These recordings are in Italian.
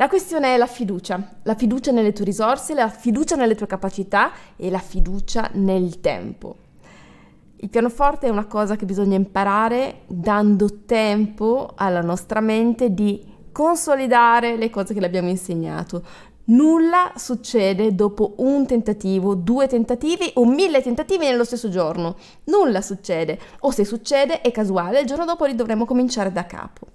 La questione è la fiducia, la fiducia nelle tue risorse, la fiducia nelle tue capacità e la fiducia nel tempo. Il pianoforte è una cosa che bisogna imparare dando tempo alla nostra mente di consolidare le cose che le abbiamo insegnato. Nulla succede dopo un tentativo, due tentativi o mille tentativi nello stesso giorno. Nulla succede. O se succede è casuale, il giorno dopo dovremo cominciare da capo.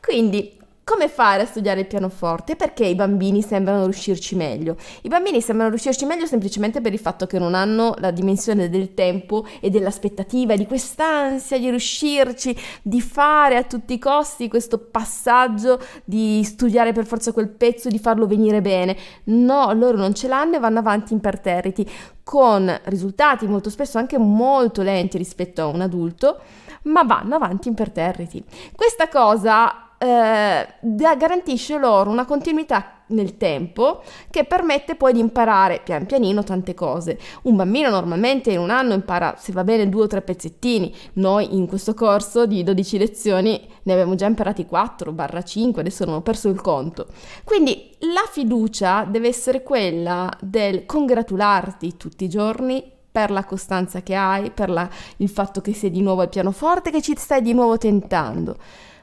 Quindi come fare a studiare il pianoforte? Perché i bambini sembrano riuscirci meglio? I bambini sembrano riuscirci meglio semplicemente per il fatto che non hanno la dimensione del tempo e dell'aspettativa, di quest'ansia di riuscirci, di fare a tutti i costi questo passaggio di studiare per forza quel pezzo, di farlo venire bene. No, loro non ce l'hanno e vanno avanti imperterriti, con risultati molto spesso anche molto lenti rispetto a un adulto, ma vanno avanti imperterriti. Questa cosa eh, garantisce loro una continuità nel tempo che permette poi di imparare pian pianino tante cose. Un bambino normalmente in un anno impara, se va bene, due o tre pezzettini. Noi in questo corso di 12 lezioni ne abbiamo già imparati 4-5, adesso non ho perso il conto. Quindi la fiducia deve essere quella del congratularti tutti i giorni per la costanza che hai, per la, il fatto che sei di nuovo al pianoforte, che ci stai di nuovo tentando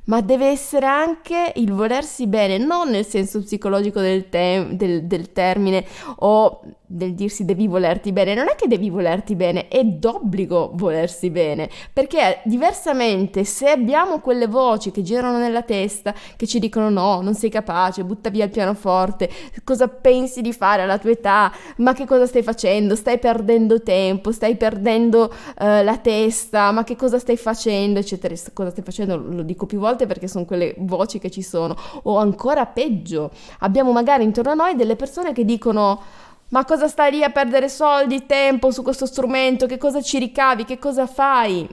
ma deve essere anche il volersi bene, non nel senso psicologico del, te- del, del termine o del dirsi devi volerti bene, non è che devi volerti bene, è d'obbligo volersi bene, perché diversamente se abbiamo quelle voci che girano nella testa, che ci dicono no, non sei capace, butta via il pianoforte, cosa pensi di fare alla tua età, ma che cosa stai facendo, stai perdendo tempo, stai perdendo uh, la testa, ma che cosa stai facendo, eccetera, cosa stai facendo, lo dico più volte perché sono quelle voci che ci sono, o ancora peggio, abbiamo magari intorno a noi delle persone che dicono ma cosa stai lì a perdere soldi, tempo su questo strumento? Che cosa ci ricavi? Che cosa fai?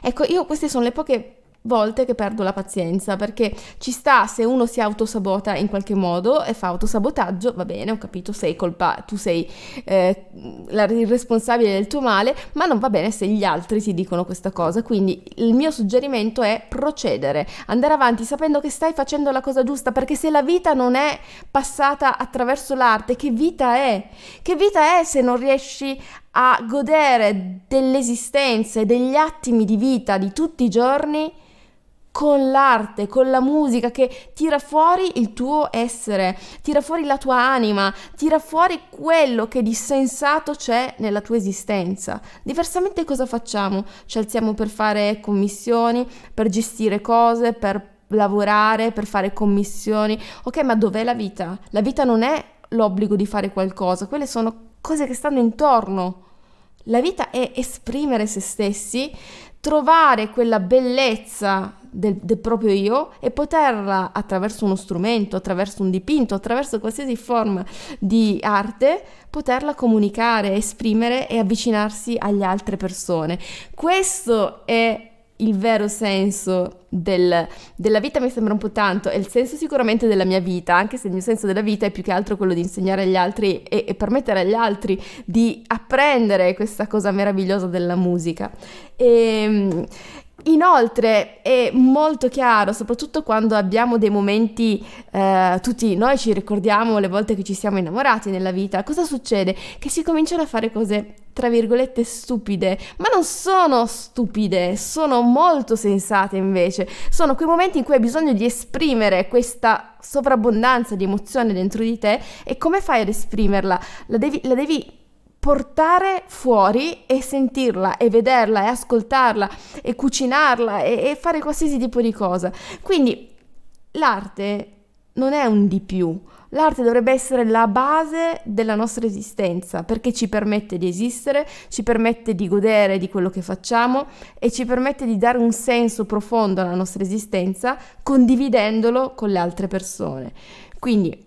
Ecco, io queste sono le poche volte che perdo la pazienza perché ci sta se uno si autosabota in qualche modo e fa autosabotaggio, va bene, ho capito, sei colpa, tu sei eh, il responsabile del tuo male, ma non va bene se gli altri ti dicono questa cosa. Quindi il mio suggerimento è procedere, andare avanti sapendo che stai facendo la cosa giusta perché se la vita non è passata attraverso l'arte, che vita è? Che vita è se non riesci a godere dell'esistenza e degli attimi di vita di tutti i giorni? Con l'arte, con la musica che tira fuori il tuo essere, tira fuori la tua anima, tira fuori quello che di sensato c'è nella tua esistenza. Diversamente cosa facciamo? Ci alziamo per fare commissioni, per gestire cose, per lavorare, per fare commissioni. Ok, ma dov'è la vita? La vita non è l'obbligo di fare qualcosa, quelle sono cose che stanno intorno. La vita è esprimere se stessi, trovare quella bellezza del, del, proprio io e poterla attraverso uno strumento, attraverso un dipinto, attraverso qualsiasi forma di arte, poterla comunicare, esprimere e avvicinarsi alle altre persone. Questo è il vero senso del, della vita mi sembra un po' tanto, è il senso sicuramente della mia vita, anche se il mio senso della vita è più che altro quello di insegnare agli altri e, e permettere agli altri di apprendere questa cosa meravigliosa della musica. E, ehm, Inoltre è molto chiaro, soprattutto quando abbiamo dei momenti, eh, tutti noi ci ricordiamo le volte che ci siamo innamorati nella vita, cosa succede? Che si cominciano a fare cose, tra virgolette, stupide, ma non sono stupide, sono molto sensate invece, sono quei momenti in cui hai bisogno di esprimere questa sovrabbondanza di emozione dentro di te e come fai ad esprimerla? La devi, la devi portare fuori e sentirla e vederla e ascoltarla e cucinarla e, e fare qualsiasi tipo di cosa. Quindi l'arte non è un di più, L'arte dovrebbe essere la base della nostra esistenza perché ci permette di esistere, ci permette di godere di quello che facciamo e ci permette di dare un senso profondo alla nostra esistenza condividendolo con le altre persone. Quindi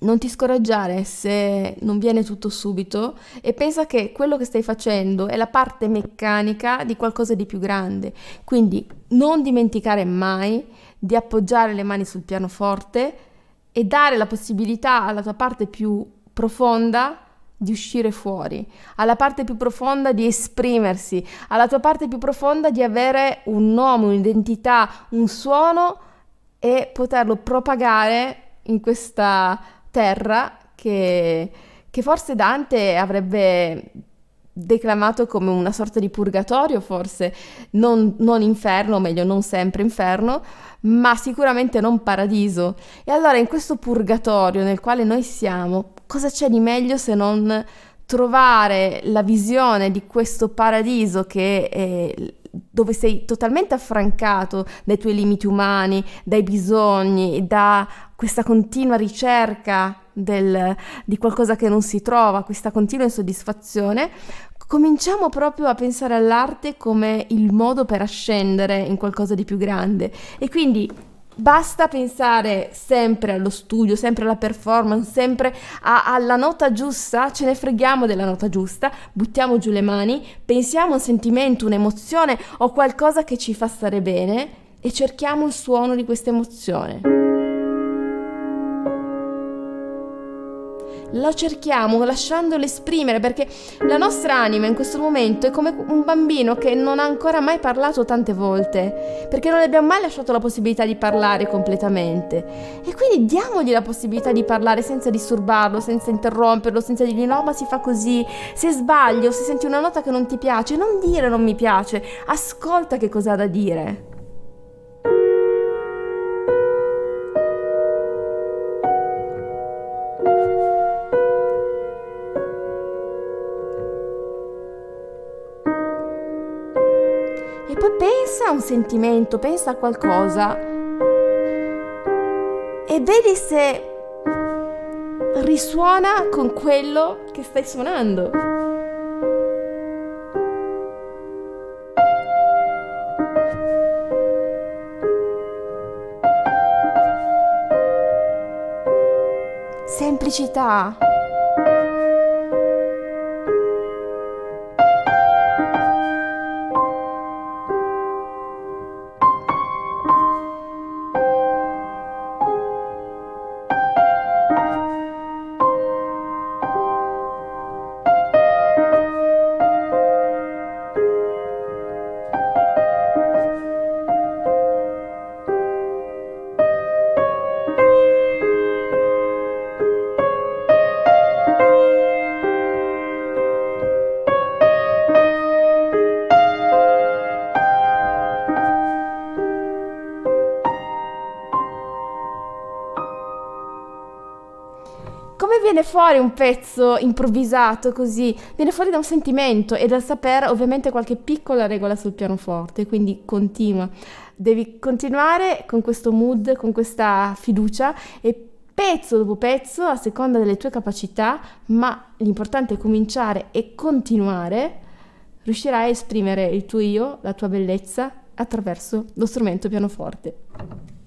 non ti scoraggiare se non viene tutto subito e pensa che quello che stai facendo è la parte meccanica di qualcosa di più grande. Quindi non dimenticare mai di appoggiare le mani sul pianoforte e dare la possibilità alla tua parte più profonda di uscire fuori, alla parte più profonda di esprimersi, alla tua parte più profonda di avere un nome, un'identità, un suono e poterlo propagare in questa terra che, che forse Dante avrebbe declamato come una sorta di purgatorio, forse non, non, inferno, o meglio non sempre inferno, ma sicuramente non paradiso. E allora in questo purgatorio nel quale noi siamo, cosa c'è di meglio se non trovare la visione di questo paradiso che è dove sei totalmente affrancato dai tuoi limiti umani, dai bisogni, da questa continua ricerca del, di qualcosa che non si trova, questa continua insoddisfazione, cominciamo proprio a pensare all'arte come il modo per ascendere in qualcosa di più grande. E quindi Basta pensare sempre allo studio, sempre alla performance, sempre a, alla nota giusta, ce ne freghiamo della nota giusta, buttiamo giù le mani, pensiamo a un sentimento, un'emozione o qualcosa che ci fa stare bene e cerchiamo il suono di questa emozione. Lo cerchiamo lasciandolo esprimere perché la nostra anima in questo momento è come un bambino che non ha ancora mai parlato tante volte perché non le abbiamo mai lasciato la possibilità di parlare completamente. E quindi diamogli la possibilità di parlare senza disturbarlo, senza interromperlo, senza dirgli no ma si fa così, se sbagli o se senti una nota che non ti piace, non dire non mi piace, ascolta che cosa ha da dire. Un sentimento, pensa a qualcosa e vedi se risuona con quello che stai suonando. Semplicità. Viene fuori un pezzo improvvisato così? Viene fuori da un sentimento e dal sapere ovviamente qualche piccola regola sul pianoforte, quindi continua. Devi continuare con questo mood, con questa fiducia e pezzo dopo pezzo, a seconda delle tue capacità, ma l'importante è cominciare e continuare, riuscirai a esprimere il tuo io, la tua bellezza attraverso lo strumento pianoforte.